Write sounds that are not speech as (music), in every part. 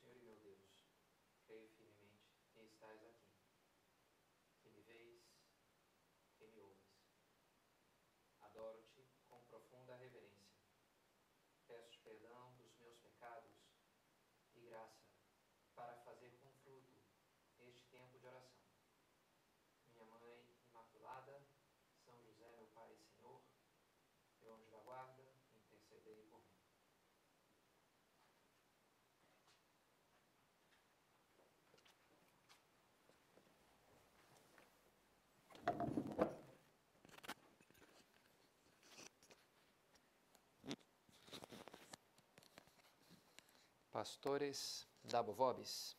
Senhor e meu Deus, creio firmemente que estás aqui, que me vês, que me ouves. Adoro-te com profunda reverência. Peço perdão dos meus pecados e graça para fazer com fruto este tempo de oração. Minha Mãe Imaculada, São José, meu Pai e Senhor, meu anjo da guarda, intercedei por mim. Pastores da Bovobis,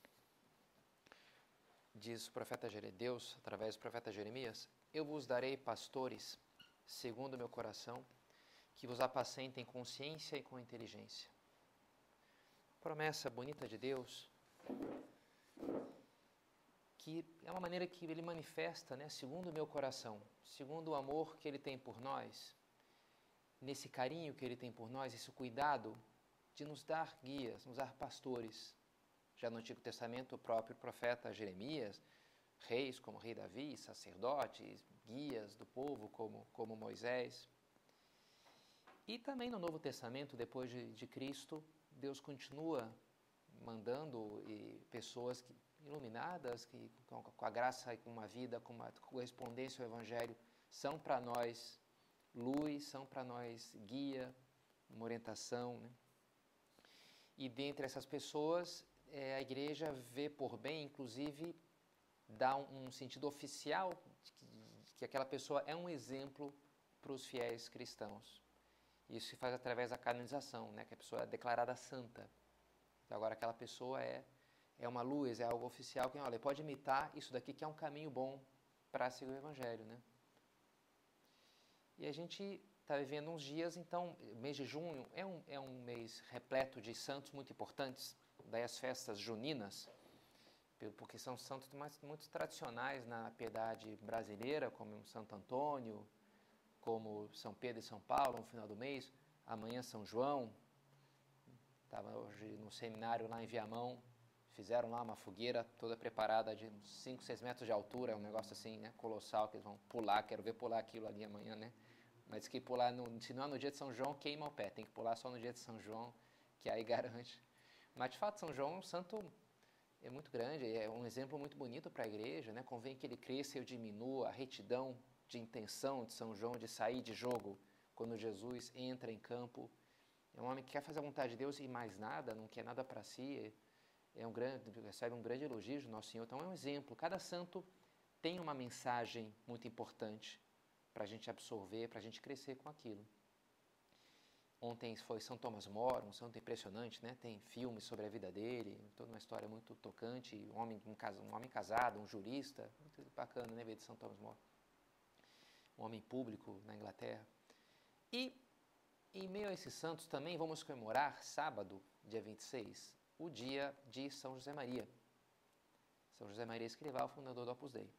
diz o profeta Deus através do profeta Jeremias: Eu vos darei pastores segundo o meu coração, que vos apacentem com ciência e com inteligência. Promessa bonita de Deus, que é uma maneira que ele manifesta, né, segundo o meu coração, segundo o amor que ele tem por nós, nesse carinho que ele tem por nós, esse cuidado de nos dar guias, nos dar pastores. Já no Antigo Testamento, o próprio profeta Jeremias, reis como rei Davi, sacerdotes, guias do povo como, como Moisés. E também no Novo Testamento, depois de, de Cristo, Deus continua mandando e pessoas que, iluminadas, que com, com, a graça e com uma vida, com uma correspondência ao Evangelho, são para nós luz, são para nós guia, uma orientação. Né? E dentre essas pessoas, é, a igreja vê por bem, inclusive, dar um, um sentido oficial de que, que aquela pessoa é um exemplo para os fiéis cristãos. Isso se faz através da canonização, né? que a pessoa é declarada santa. Então, agora, aquela pessoa é, é uma luz, é algo oficial que olha, pode imitar isso daqui que é um caminho bom para seguir o Evangelho. Né? E a gente está vivendo uns dias, então, mês de junho é um, é um mês repleto de santos muito importantes, daí as festas juninas, porque são santos muito tradicionais na piedade brasileira, como Santo Antônio, como São Pedro e São Paulo no final do mês, amanhã São João, estava hoje no seminário lá em Viamão, fizeram lá uma fogueira toda preparada de 5, 6 metros de altura, é um negócio assim, né, colossal, que eles vão pular, quero ver pular aquilo ali amanhã, né, mas que pular, no, se não é no dia de São João, queima o pé. Tem que pular só no dia de São João, que aí (laughs) garante. Mas de fato, São João é um santo é muito grande, é um exemplo muito bonito para a igreja. Né? Convém que ele cresça e diminua a retidão de intenção de São João de sair de jogo quando Jesus entra em campo. É um homem que quer fazer a vontade de Deus e mais nada, não quer nada para si. É um grande, recebe um grande elogio do Nosso Senhor. Então é um exemplo. Cada santo tem uma mensagem muito importante para a gente absorver, para a gente crescer com aquilo. Ontem foi São Thomas More, um santo impressionante, né? Tem filmes sobre a vida dele, toda uma história muito tocante. Um homem, um, um homem casado, um jurista, muito bacana, né? Ver de São Thomas More. Um homem público na Inglaterra. E em meio a esses santos também vamos comemorar sábado, dia 26, o dia de São José Maria. São José Maria Escrivá, fundador do Opus Dei.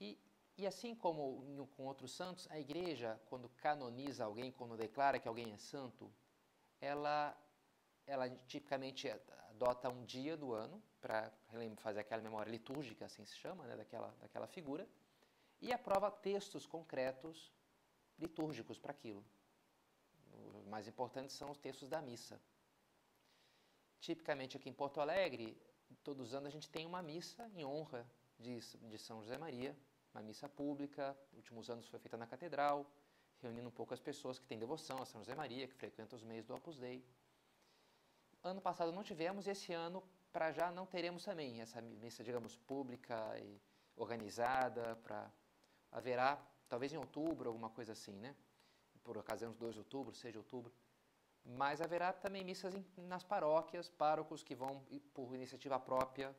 E e assim como com outros santos, a igreja, quando canoniza alguém, quando declara que alguém é santo, ela, ela tipicamente adota um dia do ano para fazer aquela memória litúrgica, assim se chama, né, daquela, daquela figura, e aprova textos concretos litúrgicos para aquilo. Os mais importantes são os textos da missa. Tipicamente aqui em Porto Alegre, todos os anos a gente tem uma missa em honra de, de São José Maria, uma missa pública, últimos anos foi feita na catedral, reunindo um pouco as pessoas que têm devoção a São José Maria, que frequentam os meios do Opus Dei. Ano passado não tivemos, esse ano, para já, não teremos também essa missa, digamos, pública e organizada, para haverá, talvez em outubro, alguma coisa assim, né? Por ocasião dos 2 de outubro, 6 de outubro. Mas haverá também missas em, nas paróquias, párocos que vão, por iniciativa própria,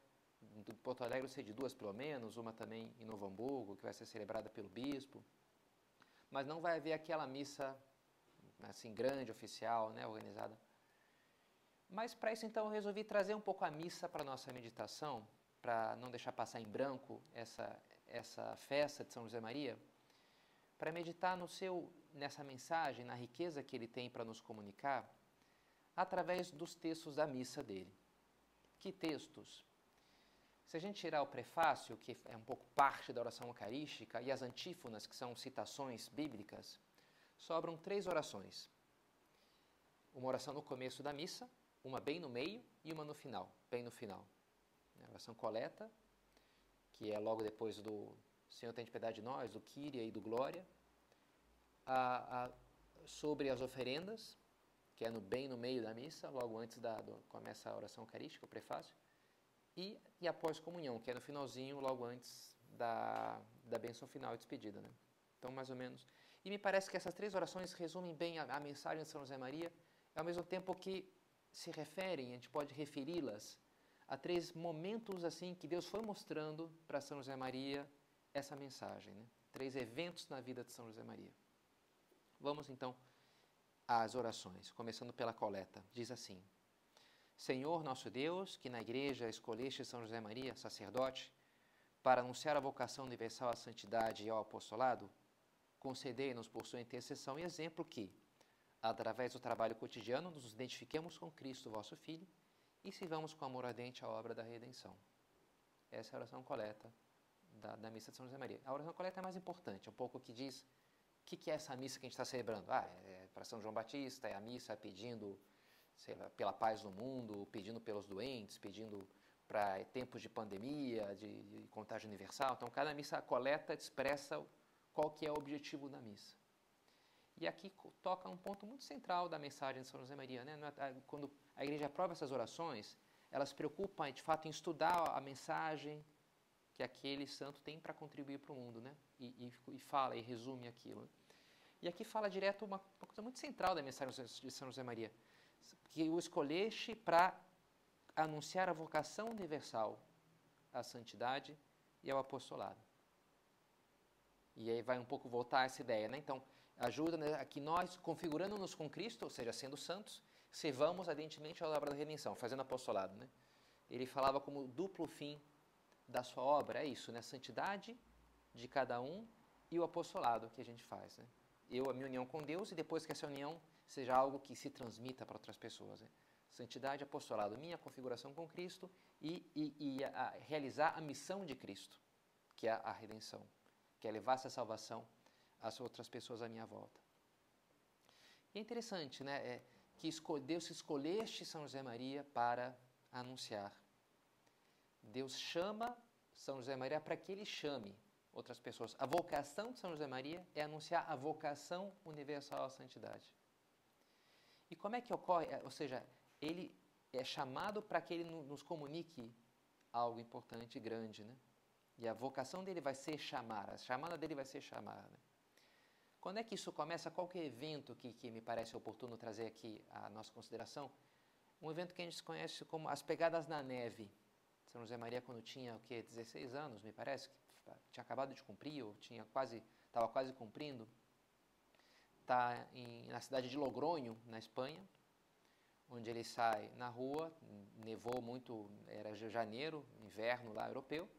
do Porto Alegre ser de duas pelo menos, uma também em Novo Hamburgo, que vai ser celebrada pelo bispo. Mas não vai haver aquela missa assim grande, oficial, né, organizada. Mas para isso então eu resolvi trazer um pouco a missa para a nossa meditação, para não deixar passar em branco essa, essa festa de São José Maria, para meditar no seu nessa mensagem, na riqueza que ele tem para nos comunicar, através dos textos da missa dele. Que textos? Se a gente tirar o prefácio, que é um pouco parte da oração eucarística, e as antífonas, que são citações bíblicas, sobram três orações. Uma oração no começo da missa, uma bem no meio e uma no final, bem no final. A oração coleta, que é logo depois do Senhor tem de piedade de nós, do Kyrie e do Glória. A, a, sobre as oferendas, que é no bem no meio da missa, logo antes da do, começa a oração eucarística, o prefácio. E, e após comunhão, que é no finalzinho, logo antes da, da bênção final e despedida. Né? Então, mais ou menos. E me parece que essas três orações resumem bem a, a mensagem de São José Maria, ao mesmo tempo que se referem, a gente pode referi-las a três momentos assim que Deus foi mostrando para São José Maria essa mensagem, né? Três eventos na vida de São José Maria. Vamos então às orações, começando pela coleta. Diz assim: Senhor nosso Deus, que na igreja escolheste São José Maria, sacerdote, para anunciar a vocação universal à santidade e ao apostolado, concedei-nos por sua intercessão e exemplo que, através do trabalho cotidiano, nos identifiquemos com Cristo, vosso Filho, e sirvamos com amor ardente a obra da redenção. Essa é a oração coleta da, da missa de São José Maria. A oração coleta é mais importante, é um pouco que diz o que, que é essa missa que a gente está celebrando. Ah, é para São João Batista, é a missa pedindo lá, pela paz no mundo, pedindo pelos doentes, pedindo para tempos de pandemia, de, de contágio universal. Então, cada missa coleta expressa qual que é o objetivo da missa. E aqui toca um ponto muito central da mensagem de São José Maria. Né? É, quando a igreja aprova essas orações, elas se preocupam, de fato, em estudar a mensagem que aquele santo tem para contribuir para o mundo, né? E, e, e, fala e resume aquilo. E aqui fala direto uma, uma, coisa muito central da mensagem de São José Maria, que o escolheste para anunciar a vocação universal à santidade e ao apostolado. E aí vai um pouco voltar essa ideia, né? Então, ajuda né, a que nós, configurando-nos com Cristo, ou seja, sendo santos, servamos ardentemente a obra da redenção, fazendo apostolado, né? Ele falava como duplo fim da sua obra, é isso, né? A santidade de cada um e o apostolado que a gente faz, né? Eu, a minha união com Deus, e depois que essa união seja algo que se transmita para outras pessoas, né? Santidade, apostolado, minha configuração com Cristo e, e, e a, a realizar a missão de Cristo, que é a redenção, que é levar essa salvação às outras pessoas à minha volta. E é interessante, né? É, que Deus escolheste São José Maria para anunciar Deus chama São José Maria para que ele chame outras pessoas. A vocação de São José Maria é anunciar a vocação universal à santidade. E como é que ocorre? Ou seja, ele é chamado para que ele nos comunique algo importante grande, né? E a vocação dele vai ser chamar, a chamada dele vai ser chamar. Né? Quando é que isso começa? Qual que é o evento que, que me parece oportuno trazer aqui à nossa consideração? Um evento que a gente conhece como as pegadas na neve. São José Maria, quando tinha o quê? 16 anos, me parece, que tinha acabado de cumprir, ou tinha quase, estava quase cumprindo, está na cidade de Logronho, na Espanha, onde ele sai na rua, nevou muito, era janeiro, inverno lá europeu,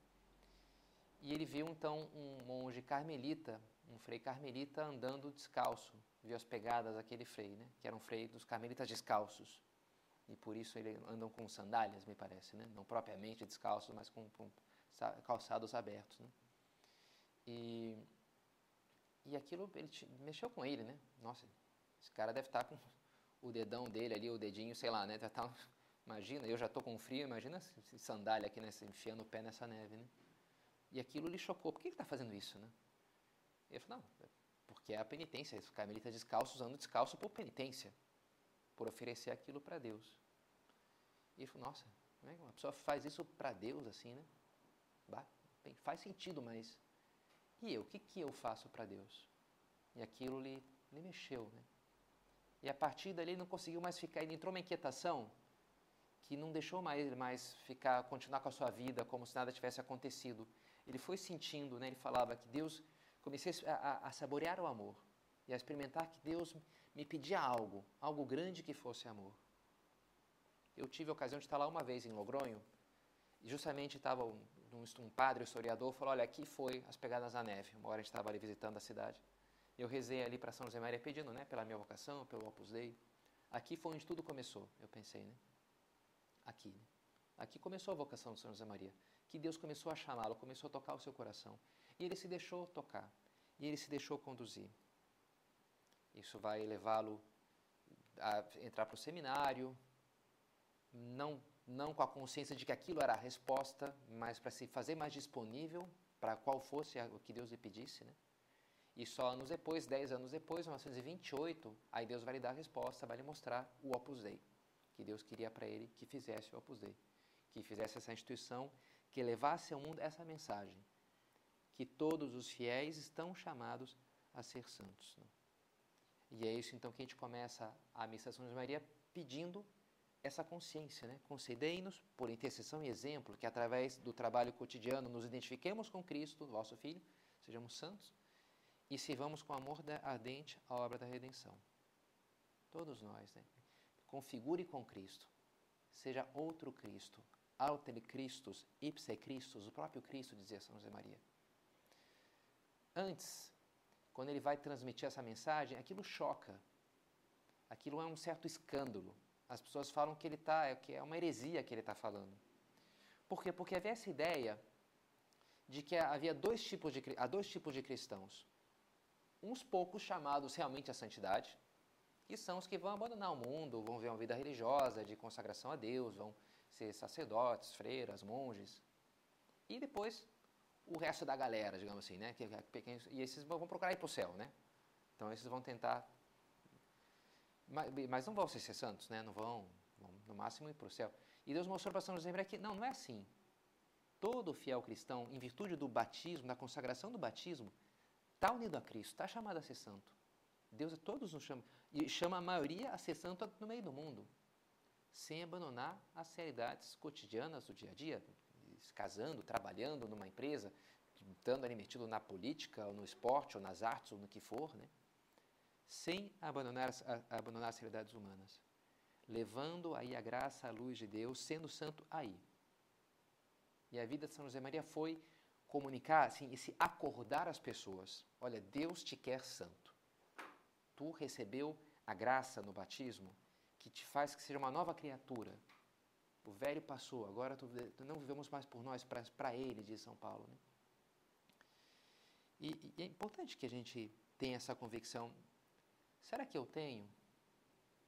e ele viu então um monge carmelita, um frei carmelita andando descalço, viu as pegadas daquele frei, né? que era um frei dos carmelitas descalços e por isso eles andam com sandálias, me parece, né? não propriamente descalços, mas com, com calçados abertos. Né? E, e aquilo ele mexeu com ele, né? Nossa, esse cara deve estar com o dedão dele ali, o dedinho, sei lá, né? Deve estar, imagina, eu já estou com frio, imagina sandália aqui, né? enfiando o pé nessa neve, né? E aquilo lhe chocou. Por que ele está fazendo isso, né? Ele falou, não, é porque é a penitência. Os carmelitas descalços andam descalço por penitência por oferecer aquilo para Deus. E ele falou, nossa, é uma pessoa faz isso para Deus assim, né? Bah, bem, faz sentido, mas e eu? O que, que eu faço para Deus? E aquilo lhe, lhe mexeu, né? E a partir dali ele não conseguiu mais ficar, ele entrou uma inquietação que não deixou mais, mais ficar, continuar com a sua vida como se nada tivesse acontecido. Ele foi sentindo, né? ele falava que Deus, comecei a, a, saborear o amor e a experimentar que Deus me pedia algo, algo grande que fosse amor. Eu tive a ocasião de estar lá uma vez em Logronho, justamente estava um, um padre, historiador, falou, olha, aqui foi as pegadas na neve. Uma hora a gente estava ali visitando a cidade. Eu rezei ali para São José Maria pedindo, né, pela minha vocação, pelo Opus Dei, Aqui foi onde tudo começou, eu pensei, né? Aqui. Né? Aqui começou a vocação de São José Maria. Que Deus começou a chamá-lo, começou a tocar o seu coração. E ele se deixou tocar. E ele se deixou conduzir. Isso vai levá-lo a entrar para o seminário, não, não com a consciência de que aquilo era a resposta, mas para se fazer mais disponível para qual fosse o que Deus lhe pedisse, né? E só anos depois, dez anos depois, 1928, aí Deus vai lhe dar a resposta, vai lhe mostrar o Opus Dei, que Deus queria para ele que fizesse o Opus Dei, que fizesse essa instituição, que levasse ao mundo essa mensagem, que todos os fiéis estão chamados a ser santos. Né? E é isso então que a gente começa a missa São José Maria pedindo essa consciência, né? Concedei-nos, por intercessão e exemplo, que através do trabalho cotidiano nos identifiquemos com Cristo, vosso Filho, sejamos santos e sirvamos com amor ardente a obra da redenção. Todos nós, né? Configure com Cristo. Seja outro Cristo. Alter Christus, ipse Christus, o próprio Cristo, dizia São José Maria. Antes, quando ele vai transmitir essa mensagem, aquilo choca. Aquilo é um certo escândalo. As pessoas falam que ele tá, que é uma heresia que ele está falando. Por quê? Porque havia essa ideia de que havia dois tipos de, há dois tipos de cristãos uns poucos chamados realmente à santidade, que são os que vão abandonar o mundo, vão ver uma vida religiosa, de consagração a Deus, vão ser sacerdotes, freiras, monges. E depois o resto da galera, digamos assim, né? E esses vão procurar ir para o céu, né? Então esses vão tentar. Mas, mas não vão ser, ser santos, né? Não vão, vão no máximo ir para o céu. E Deus mostrou para São José que não, não é assim. Todo fiel cristão, em virtude do batismo, da consagração do batismo, está unido a Cristo, está chamado a ser santo. Deus a todos nos chama, e chama a maioria a ser santo no meio do mundo, sem abandonar as realidades cotidianas do dia a dia, casando, trabalhando numa empresa, estando ali metido na política, ou no esporte, ou nas artes, ou no que for, né? Sem abandonar, abandonar as realidades humanas, levando aí a graça, a luz de Deus, sendo santo aí. E a vida de São José Maria foi comunicar, assim, esse acordar as pessoas. Olha, Deus te quer santo. Tu recebeu a graça no batismo que te faz que seja uma nova criatura. O velho passou, agora tu, não vivemos mais por nós, para Ele, diz São Paulo. Né? E, e é importante que a gente tenha essa convicção. Será que eu tenho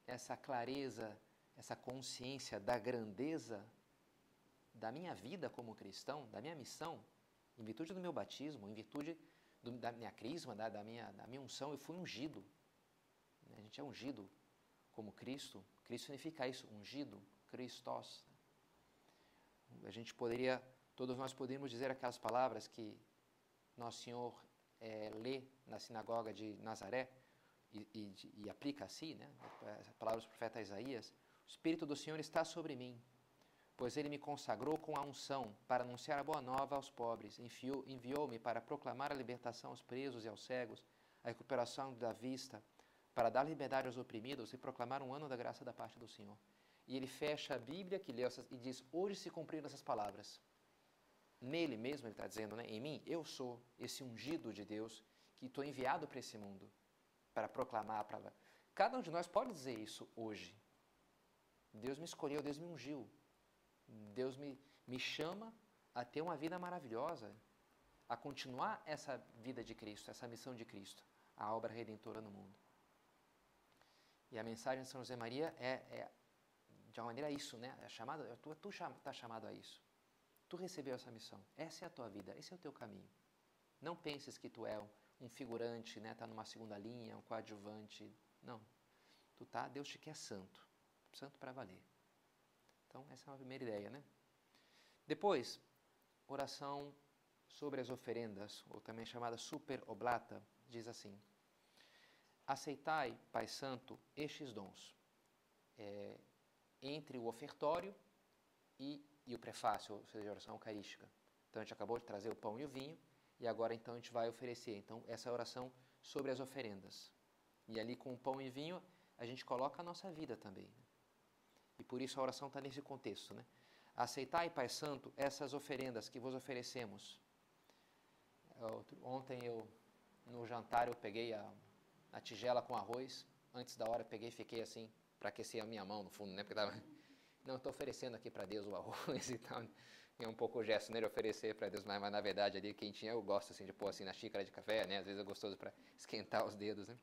essa clareza, essa consciência da grandeza da minha vida como cristão, da minha missão? Em virtude do meu batismo, em virtude do, da minha crisma, da, da, minha, da minha unção, eu fui ungido. A gente é ungido como Cristo. Cristo significa isso, ungido, Christos. A gente poderia, todos nós poderíamos dizer aquelas palavras que Nosso Senhor é, lê na sinagoga de Nazaré e, e, e aplica assim, né? Palavras do profeta Isaías. O Espírito do Senhor está sobre mim, pois ele me consagrou com a unção para anunciar a boa nova aos pobres, enviou-me para proclamar a libertação aos presos e aos cegos, a recuperação da vista, para dar liberdade aos oprimidos e proclamar um ano da graça da parte do Senhor. E ele fecha a Bíblia que leu e diz: Hoje se cumpriram essas palavras. Nele mesmo, ele está dizendo, né? em mim, eu sou esse ungido de Deus que estou enviado para esse mundo para proclamar a palavra. Cada um de nós pode dizer isso hoje. Deus me escolheu, Deus me ungiu. Deus me, me chama a ter uma vida maravilhosa, a continuar essa vida de Cristo, essa missão de Cristo, a obra redentora no mundo. E a mensagem de São José Maria é, é de uma maneira isso, né? É chamada, tu tu está chamado a isso. Tu recebeu essa missão. Essa é a tua vida, esse é o teu caminho. Não penses que tu é um figurante, né? Tá numa segunda linha, um coadjuvante. Não. Tu tá, Deus te quer santo, santo para valer. Então, essa é uma primeira ideia, né? Depois, oração sobre as oferendas, ou também chamada super oblata, diz assim: Aceitai, Pai Santo, estes dons, é, entre o ofertório e, e, o prefácio, ou seja, a oração eucarística. Então, a gente acabou de trazer o pão e o vinho, e agora então a gente vai oferecer. Então, essa é oração sobre as oferendas. E ali com o pão e vinho, a gente coloca a nossa vida também. Né? E por isso a oração está nesse contexto. Né? Aceitai, Pai Santo, essas oferendas que vos oferecemos. Ontem eu, no jantar, eu peguei a, a tigela com arroz. Antes da hora, peguei e fiquei assim, para aquecer a minha mão, no fundo, né? Porque tava, (laughs) não, estou oferecendo aqui para Deus o arroz (laughs) e tal. É um pouco o gesto nele oferecer para Deus, mas, mas, na verdade ali quentinho eu gosto assim de pôr assim na xícara de café, né? Às vezes é gostoso para esquentar os dedos, né?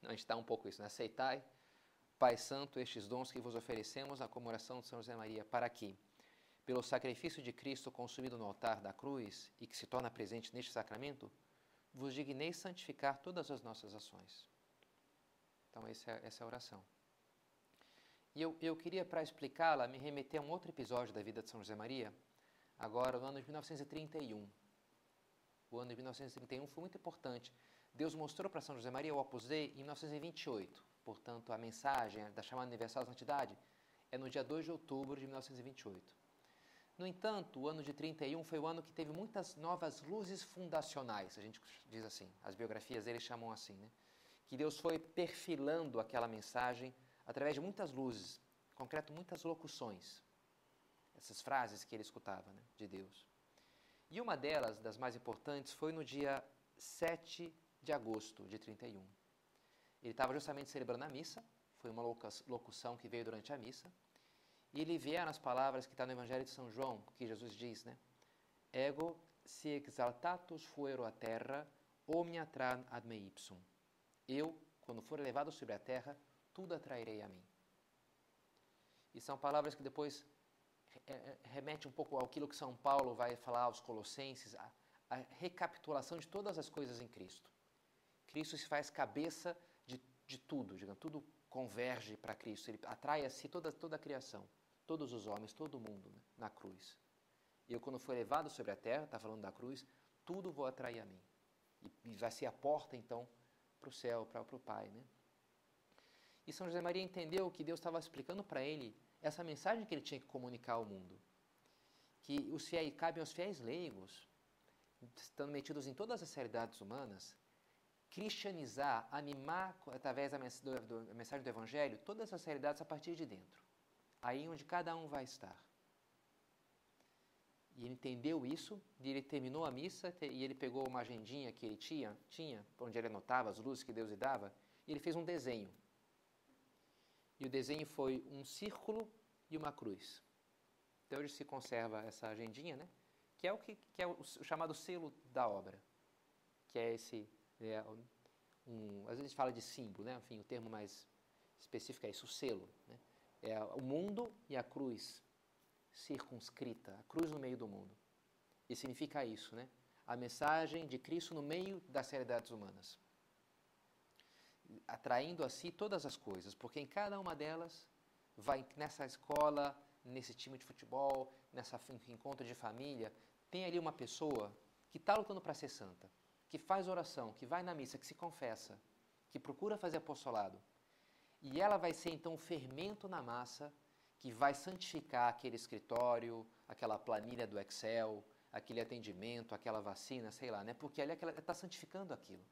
Não, a gente está um pouco isso, né? Aceitai, Pai Santo, estes dons que vos oferecemos na comemoração de São José Maria, para que, pelo sacrifício de Cristo consumido no altar da cruz e que se torna presente neste sacramento, vos digneis santificar todas as nossas ações. Então, essa é, essa é a oração. E eu, eu queria, para explicá-la, me remeter a um outro episódio da vida de São José Maria, agora no ano de 1931. O ano de 1931 foi muito importante. Deus mostrou para São José Maria o Opus Dei em 1928. Portanto, a mensagem da chamada Universal Santidade é no dia 2 de outubro de 1928. No entanto, o ano de 31 foi o ano que teve muitas novas luzes fundacionais, a gente diz assim, as biografias dele chamam assim, né? Que Deus foi perfilando aquela mensagem através de muitas luzes, concreto, muitas locuções, essas frases que ele escutava né, de Deus. E uma delas, das mais importantes, foi no dia 7 de agosto de 31. Ele estava justamente celebrando a missa, foi uma locução que veio durante a missa, e ele vê nas palavras que está no Evangelho de São João, que Jesus diz, né? Ego se exaltatus fuero a terra, omnia tran ad me ipsum. Eu, quando for elevado sobre a terra, tudo atrairei a mim. E são palavras que depois remete um pouco àquilo que São Paulo vai falar aos Colossenses, a, a recapitulação de todas as coisas em Cristo. Cristo se faz cabeça de, de tudo, digamos, tudo converge para Cristo, ele atrai a si toda, toda a criação, todos os homens, todo mundo né, na cruz. E eu, quando for levado sobre a terra, está falando da cruz, tudo vou atrair a mim. E, e vai ser a porta, então, para o céu, para o Pai. Né? E São José Maria entendeu que Deus estava explicando para ele essa mensagem que ele tinha que comunicar ao mundo. Que os fiéis, cabem aos fiéis leigos, estando metidos em todas as realidades humanas, cristianizar, animar através da mensagem do Evangelho todas as realidades a partir de dentro. Aí onde cada um vai estar. E ele entendeu isso, e ele terminou a missa, e ele pegou uma agendinha que ele tinha, tinha, onde ele anotava as luzes que Deus lhe dava, e ele fez um desenho e o desenho foi um círculo e uma cruz. Então hoje se conserva essa agendinha, né? que é o que, que é o, chamado selo da obra, que é esse, é, um, às vezes fala de símbolo, né? enfim, o termo mais específico é isso, o selo. Né? É o mundo e a cruz circunscrita, a cruz no meio do mundo. E significa isso, né? A mensagem de Cristo no meio das realidades humanas atraindo a si todas as coisas, porque em cada uma delas vai nessa escola, nesse time de futebol, nessa encontro de família, tem ali uma pessoa que está lutando para ser santa, que faz oração, que vai na missa, que se confessa, que procura fazer apostolado. E ela vai ser então o fermento na massa que vai santificar aquele escritório, aquela planilha do Excel, aquele atendimento, aquela vacina, sei lá, né? Porque ela é está santificando aquilo.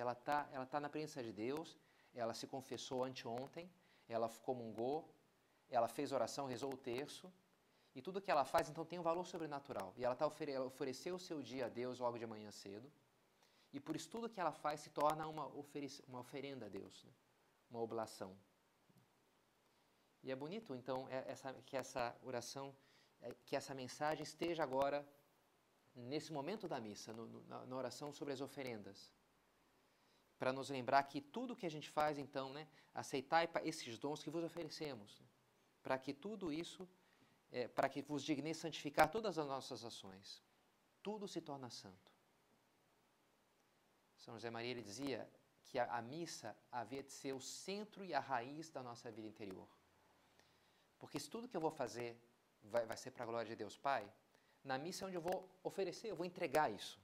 Ela está ela tá na presença de Deus, ela se confessou anteontem, ela comungou, ela fez oração, rezou o terço, e tudo que ela faz, então, tem um valor sobrenatural. E ela, tá ofere ela ofereceu o seu dia a Deus logo de manhã cedo, e por isso tudo que ela faz se torna uma, uma oferenda a Deus, né? uma oblação. E é bonito, então, é essa, que essa oração, é, que essa mensagem esteja agora, nesse momento da missa, no, no, na oração sobre as oferendas para nos lembrar que tudo que a gente faz, então, né, aceitai esses dons que vos oferecemos, né, para que tudo isso, é, para que vos digneis santificar todas as nossas ações. Tudo se torna santo. São José Maria ele dizia que a, a missa havia de ser o centro e a raiz da nossa vida interior. Porque se tudo que eu vou fazer vai, vai ser para a glória de Deus Pai, na missa é onde eu vou oferecer, eu vou entregar isso.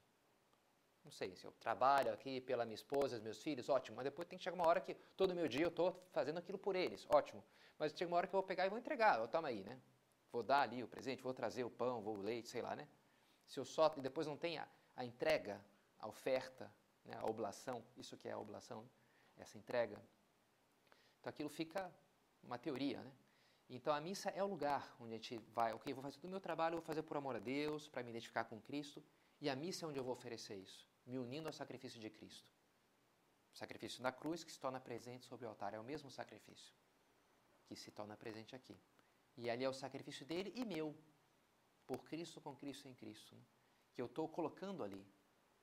Não sei, se eu trabalho aqui pela minha esposa, meus filhos, ótimo. Mas depois tem que chegar uma hora que todo meu dia eu estou fazendo aquilo por eles, ótimo. Mas chega uma hora que eu vou pegar e vou entregar, eu toma aí, né? Vou dar ali o presente, vou trazer o pão, vou o leite, sei lá, né? Se eu só e depois não tem a, a entrega, a oferta, né? a oblação, isso que é a oblação, né? essa entrega. Então aquilo fica uma teoria, né? Então a missa é o lugar onde a gente vai, ok, vou fazer todo o meu trabalho, vou fazer por amor a Deus, para me identificar com Cristo, e a missa é onde eu vou oferecer isso me unindo ao sacrifício de Cristo, O sacrifício na cruz que se torna presente sobre o altar é o mesmo sacrifício que se torna presente aqui. E ali é o sacrifício dele e meu, por Cristo, com Cristo em Cristo. Né? Que eu estou colocando ali,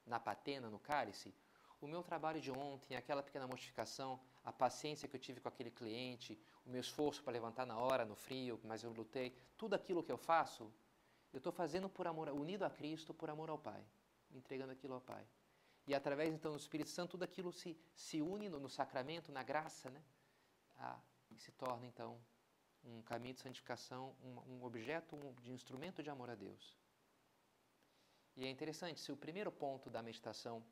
na patena, no cálice, o meu trabalho de ontem, aquela pequena mortificação, a paciência que eu tive com aquele cliente, o meu esforço para levantar na hora, no frio, mas eu lutei, tudo aquilo que eu faço, eu estou fazendo por amor, unido a Cristo, por amor ao Pai, entregando aquilo ao Pai. E através então do Espírito Santo, tudo aquilo se, se une no, no sacramento, na graça, né? A, e se torna então um caminho de santificação, um, um objeto um, de instrumento de amor a Deus. E é interessante, se o primeiro ponto da meditação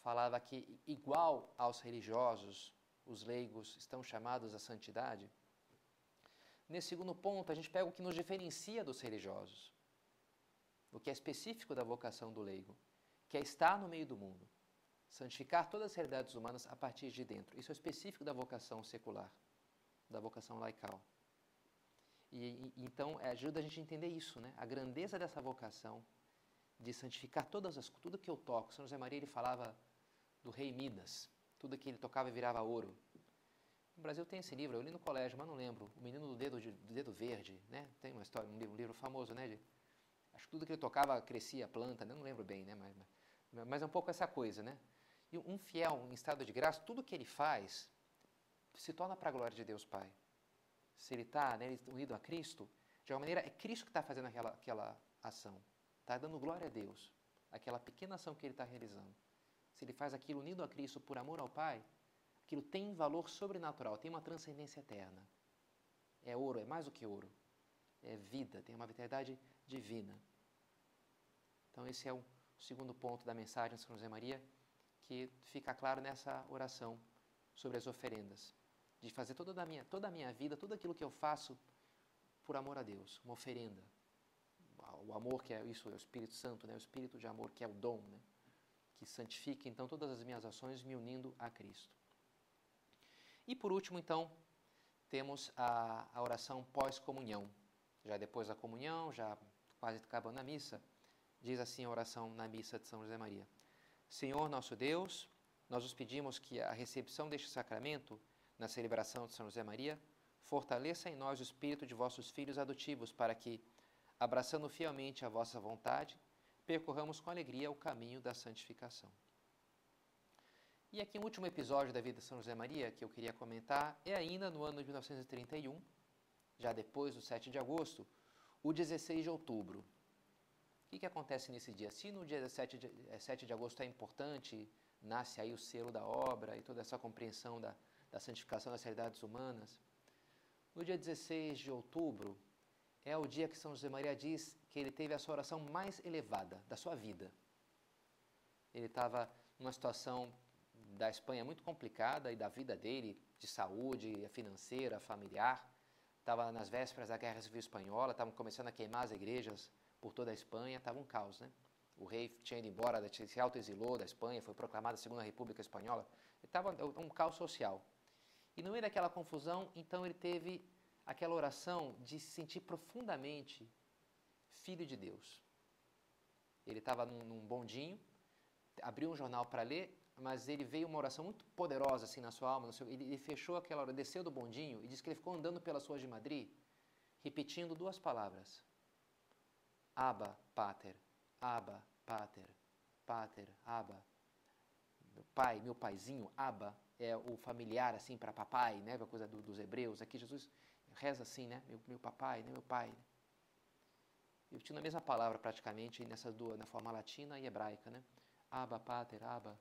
falava que, igual aos religiosos, os leigos estão chamados à santidade, nesse segundo ponto a gente pega o que nos diferencia dos religiosos, que é específico da vocação do leigo, que é estar no meio do mundo, santificar todas as realidades humanas a partir de dentro. Isso é específico da vocação secular, da vocação laical. E, e, então ajuda a gente a entender isso, né? A grandeza dessa vocação de santificar todas as tudo que eu toco. São José Maria ele falava do rei Midas, tudo que ele tocava virava ouro. No Brasil tem esse livro, eu li no colégio, mas não lembro. O menino do dedo, de, do dedo verde, né? Tem uma história, um livro, um livro famoso, né? De, acho que tudo que ele tocava crescia planta, né? não lembro bem, né? Mas, mas, é um pouco essa coisa, né? E um fiel em estado de graça, tudo que ele faz se torna para a glória de Deus Pai se ele está né, unido a Cristo, de alguma maneira é Cristo que está fazendo aquela, aquela ação. Está dando glória a Deus, aquela pequena ação que ele está realizando. Se ele faz aquilo unido a Cristo por amor ao Pai, aquilo tem valor sobrenatural, tem uma transcendência eterna. É ouro, é mais do que ouro. É vida, tem uma vitalidade divina. Então, esse é o segundo ponto da mensagem de São José Maria, que fica claro nessa oração sobre as oferendas de fazer toda a minha, toda a minha vida, tudo aquilo que eu faço por amor a Deus, uma oferenda. O amor que é isso, é o Espírito Santo, né? o Espírito de amor que é o dom, né? que santifica então todas as minhas ações me unindo a Cristo. E por último, então, temos a, a oração pós-comunhão. Já depois da comunhão, já quase acabando a missa, diz assim a oração na missa de São José Maria: Senhor nosso Deus, nós os pedimos que a recepção deste sacramento na celebração de São José Maria, fortaleça em nós o espírito de vossos filhos adotivos, para que, abraçando fielmente a vossa vontade, percorramos com alegria o caminho da santificação. E aqui, o um último episódio da vida de São José Maria que eu queria comentar é ainda no ano de 1931, já depois do 7 de agosto, o 16 de outubro. O que, que acontece nesse dia? Se no dia 7 de, 7 de agosto é importante, nasce aí o selo da obra e toda essa compreensão da, da santificação das realidades humanas. No dia 16 de outubro é o dia que São José Maria diz que ele teve a sua oração mais elevada da sua vida. Ele estava numa situação da Espanha muito complicada e da vida dele, de saúde, financeira, familiar. Estava nas vésperas da Guerra Civil Espanhola, estavam começando a queimar as igrejas por toda a Espanha, estava um caos, né? O rei tinha ido embora, se autoexilou da Espanha, foi proclamada a Segunda República Espanhola. Estava um caos social. E no meio daquela confusão, então ele teve aquela oração de se sentir profundamente filho de Deus. Ele estava num, num bondinho, abriu um jornal para ler, mas ele veio uma oração muito poderosa assim na sua alma. Seu, ele, ele, fechou aquela hora, desceu do bondinho e disse que ele ficou andando pelas ruas de Madrid, repetindo duas palavras: Abba, Pater, Abba, Pater, Pater, Abba. Meu pai, meu paizinho, Abba, é, o familiar assim para papai, né, a coisa do, dos hebreus. Aqui Jesus reza assim, né, meu, meu papai, né, meu pai. Eu tinha a mesma palavra praticamente nessas duas, na forma latina e hebraica, né? Abba, pater, Abba.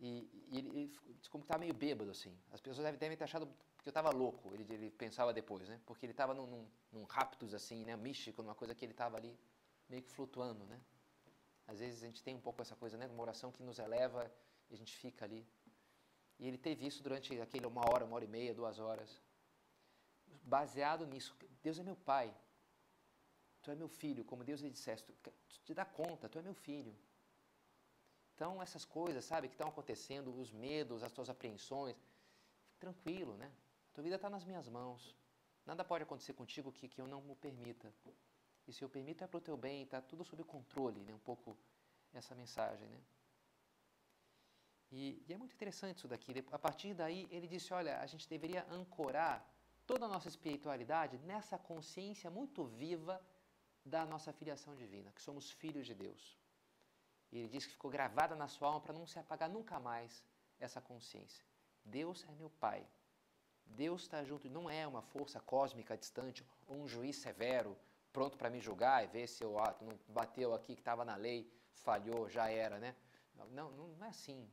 E, e ele, ele como que estava meio bêbado assim. As pessoas devem, devem ter achado que eu estava louco. Ele, ele, pensava depois, né? Porque ele estava num, num, num raptus assim, né, místico, numa coisa que ele estava ali meio que flutuando, né? Às vezes a gente tem um pouco essa coisa, né, uma oração que nos eleva e a gente fica ali e ele teve isso durante aquele uma hora, uma hora e meia, duas horas. Baseado nisso, Deus é meu pai. Tu é meu filho, como Deus lhe disseste. Tu, te dá conta, tu é meu filho. Então, essas coisas, sabe, que estão acontecendo, os medos, as tuas apreensões, tranquilo, né? Tua vida está nas minhas mãos. Nada pode acontecer contigo que, que eu não me permita. E se eu permito é para o teu bem, está tudo sob controle, né? Um pouco essa mensagem, né? E, e, é muito interessante isso daqui. A partir daí, ele disse: olha, a gente deveria ancorar toda a nossa espiritualidade nessa consciência muito viva da nossa filiação divina, que somos filhos de Deus. E ele diz que ficou gravada na sua alma para não se apagar nunca mais essa consciência. Deus é meu Pai. Deus está junto, não é uma força cósmica distante ou um juiz severo pronto para me julgar e ver se eu ah, não bateu aqui que estava na lei, falhou, já era, né? Não, não, não é assim.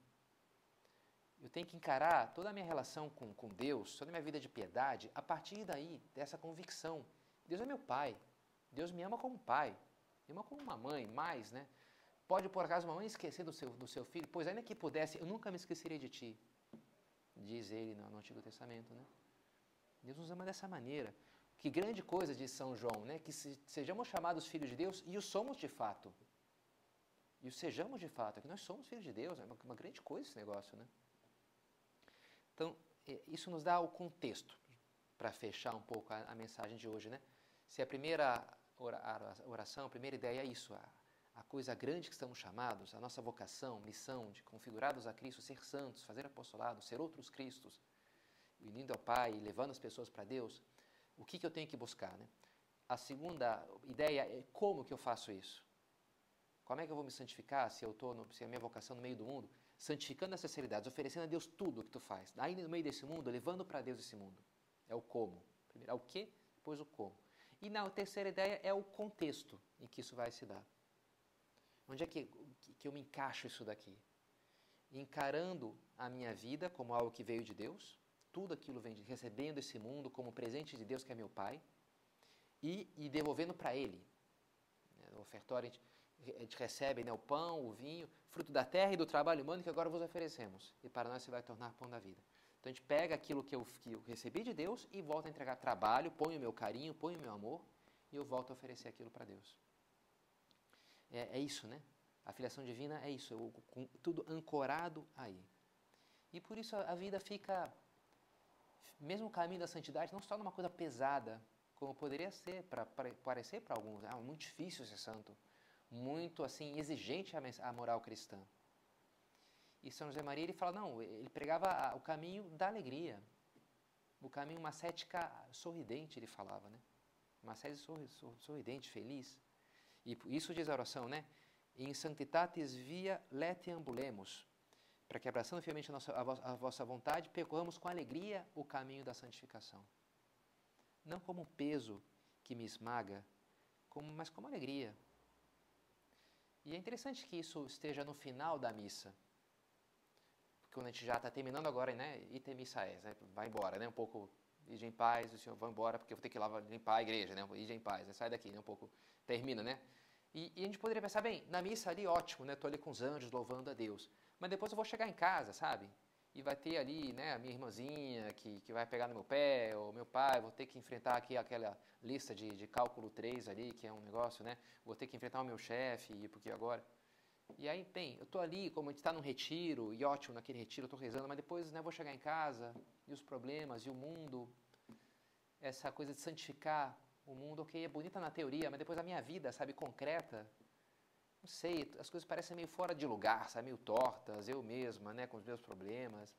Eu tenho que encarar toda a minha relação com, com Deus, toda a minha vida de piedade, a partir daí, dessa convicção. Deus é meu pai. Deus me ama como pai. Me ama como uma mãe, mais, né? Pode, por acaso, uma mãe esquecer do seu, do seu filho? Pois ainda que pudesse, eu nunca me esqueceria de ti. Diz ele no, Antigo Testamento, né? Deus nos ama dessa maneira. Que grande coisa diz São João, né? Que se, sejamos chamados filhos de Deus e o somos de fato. E o sejamos de fato, é que nós somos filhos de Deus, é uma, uma grande coisa esse negócio, né? Então, isso nos dá o contexto para fechar um pouco a, a, mensagem de hoje, né? Se a primeira oração, a primeira ideia é isso, a, a coisa grande que estamos chamados, a nossa vocação, missão de configurados a Cristo, ser santos, fazer apostolado, ser outros Cristos, unindo ao Pai e levando as pessoas para Deus, o que, que eu tenho que buscar, né? A segunda ideia é como que eu faço isso. Como é que eu vou me santificar se eu estou, se é a minha vocação no meio do mundo? santificando essas realidades, oferecendo a Deus tudo o que tu faz. Aí no meio desse mundo, levando para Deus esse mundo. É o como. Primeiro é o que, depois o como. E na terceira ideia é o contexto em que isso vai se dar. Onde é que, que eu me encaixo isso daqui? Encarando a minha vida como algo que veio de Deus, tudo aquilo vem de recebendo esse mundo como presente de Deus que é meu Pai, e, e devolvendo para Ele. No ofertório, a gente, a gente recebe né, o pão, o vinho, fruto da terra e do trabalho humano que agora vos oferecemos. E para nós se vai tornar pão da vida. Então a gente pega aquilo que eu, que eu recebi de Deus e volta a entregar trabalho, põe o meu carinho, põe o meu amor e eu volto a oferecer aquilo para Deus. É, é, isso, né? A filiação divina é isso, eu, com, tudo ancorado aí. E por isso a, a vida fica, mesmo o caminho da santidade, não se torna uma coisa pesada, como poderia ser, para parecer para alguns. Ah, é muito difícil ser santo muito assim exigente a, moral cristã. E São José Maria ele fala não, ele pregava o caminho da alegria, o caminho uma cética sorridente ele falava, né? Uma sede sorridente, feliz. E isso diz a oração, né? In sanctitatis via letiambulemos, para que abraçando fielmente a, nossa, a, vossa vontade, percorramos com alegria o caminho da santificação. Não como um peso que me esmaga, como, mas como alegria, e é interessante que isso esteja no final da missa. Quando a gente já está terminando agora, né? Ite missa é, né? vai embora, né? Um pouco, ide em paz, o senhor vai embora, porque eu vou ter que ir lá limpar a igreja, né? Ide em paz, né? sai daqui, né? Um pouco, termina, né? E, e, a gente poderia pensar, bem, na missa ali, ótimo, né? Estou ali com os anjos louvando a Deus. Mas depois eu vou chegar em casa, sabe? E vai ter ali, né, a minha irmãzinha que, que vai pegar no meu pé, ou meu pai, vou ter que enfrentar aqui aquela lista de, de cálculo 3 ali, que é um negócio, né? Vou ter que enfrentar o meu chefe, porque agora... E aí, bem, eu estou ali, como a gente está num retiro, e ótimo, naquele retiro eu estou rezando, mas depois né, vou chegar em casa, e os problemas, e o mundo, essa coisa de santificar o mundo, ok, é bonita na teoria, mas depois a minha vida, sabe, concreta, não sei, as coisas parecem meio fora de lugar, sabe, meio tortas, eu mesma, né, com os meus problemas.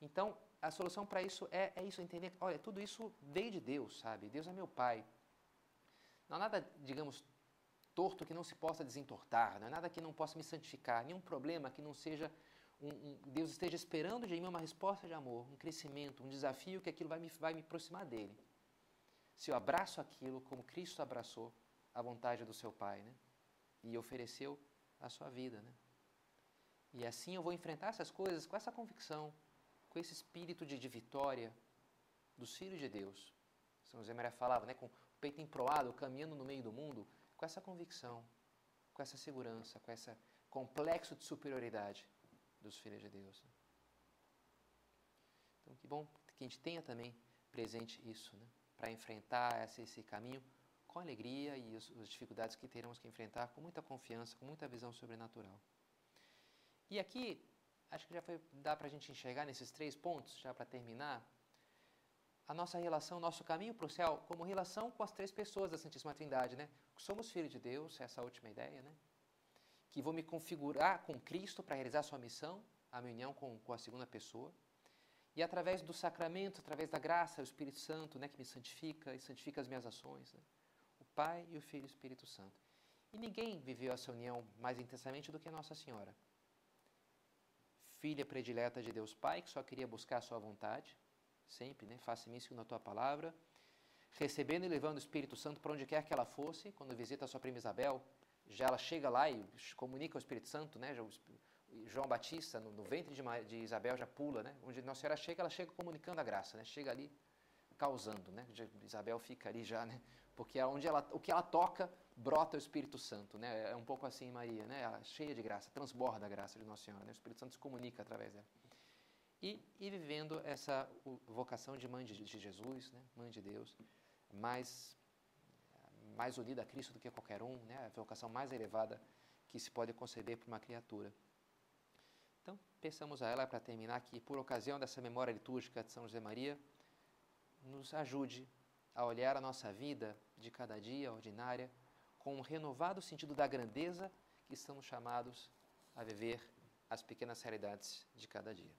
Então, a solução para isso é, é isso, entender, olha, tudo isso veio de Deus, sabe? Deus é meu Pai. Não há nada, digamos, torto que não se possa desentortar, não é nada que não possa me santificar, nenhum problema que não seja um, um, Deus esteja esperando de mim uma resposta de amor, um crescimento, um desafio que aquilo vai me, vai me aproximar dele. Se eu abraço aquilo como Cristo abraçou a vontade do seu Pai, né? E ofereceu a sua vida, né? E assim eu vou enfrentar essas coisas com essa convicção, com esse espírito de, de vitória dos filhos de Deus. São José Maria falava, né? Com o peito emproado, caminhando no meio do mundo, com essa convicção, com essa segurança, com esse complexo de superioridade dos filhos de Deus. Então, que bom que a gente tenha também presente isso, né? para enfrentar esse, esse, caminho com alegria e as, as dificuldades que teremos que enfrentar com muita confiança, com muita visão sobrenatural. E aqui, acho que já foi, dá para a gente enxergar nesses três pontos, já para terminar, a nossa relação, nosso caminho para o céu, como relação com as três pessoas da Santíssima Trindade, né? Somos filhos de Deus, essa é última ideia, né? que vou me configurar com Cristo para realizar sua missão, a minha união com, com a segunda pessoa. E através do sacramento, através da graça, o Espírito Santo, né, que me santifica e santifica as minhas ações. Né? O Pai e o Filho e o Espírito Santo. E ninguém viveu essa união mais intensamente do que Nossa Senhora. Filha predileta de Deus Pai, que só queria buscar a sua vontade, sempre, né? Faça-me isso na tua palavra. Recebendo e levando o Espírito Santo para onde quer que ela fosse, quando visita a sua prima Isabel, já ela chega lá e comunica o Espírito Santo, né? João Batista, no, no ventre de, de, Isabel, já pula, né? Onde Nossa Senhora chega, ela chega comunicando a graça, né? Chega ali causando, né? Isabel fica ali já, né? Porque é onde ela, o que ela toca, brota o Espírito Santo, né? É um pouco assim Maria, né? Ela, cheia de graça, transborda a graça de Nossa Senhora, né? O Espírito Santo se comunica através dela. E, e vivendo essa vocação de mãe de, de Jesus, né? Mãe de Deus, mais mais unida a Cristo do que qualquer um, né? A vocação mais elevada que se pode conceber para uma criatura. Então, pensamos a ela para terminar que, por ocasião dessa memória litúrgica de São José Maria, nos ajude a olhar a nossa vida de cada dia ordinária com um renovado sentido da grandeza que estamos chamados a viver as pequenas realidades de cada dia.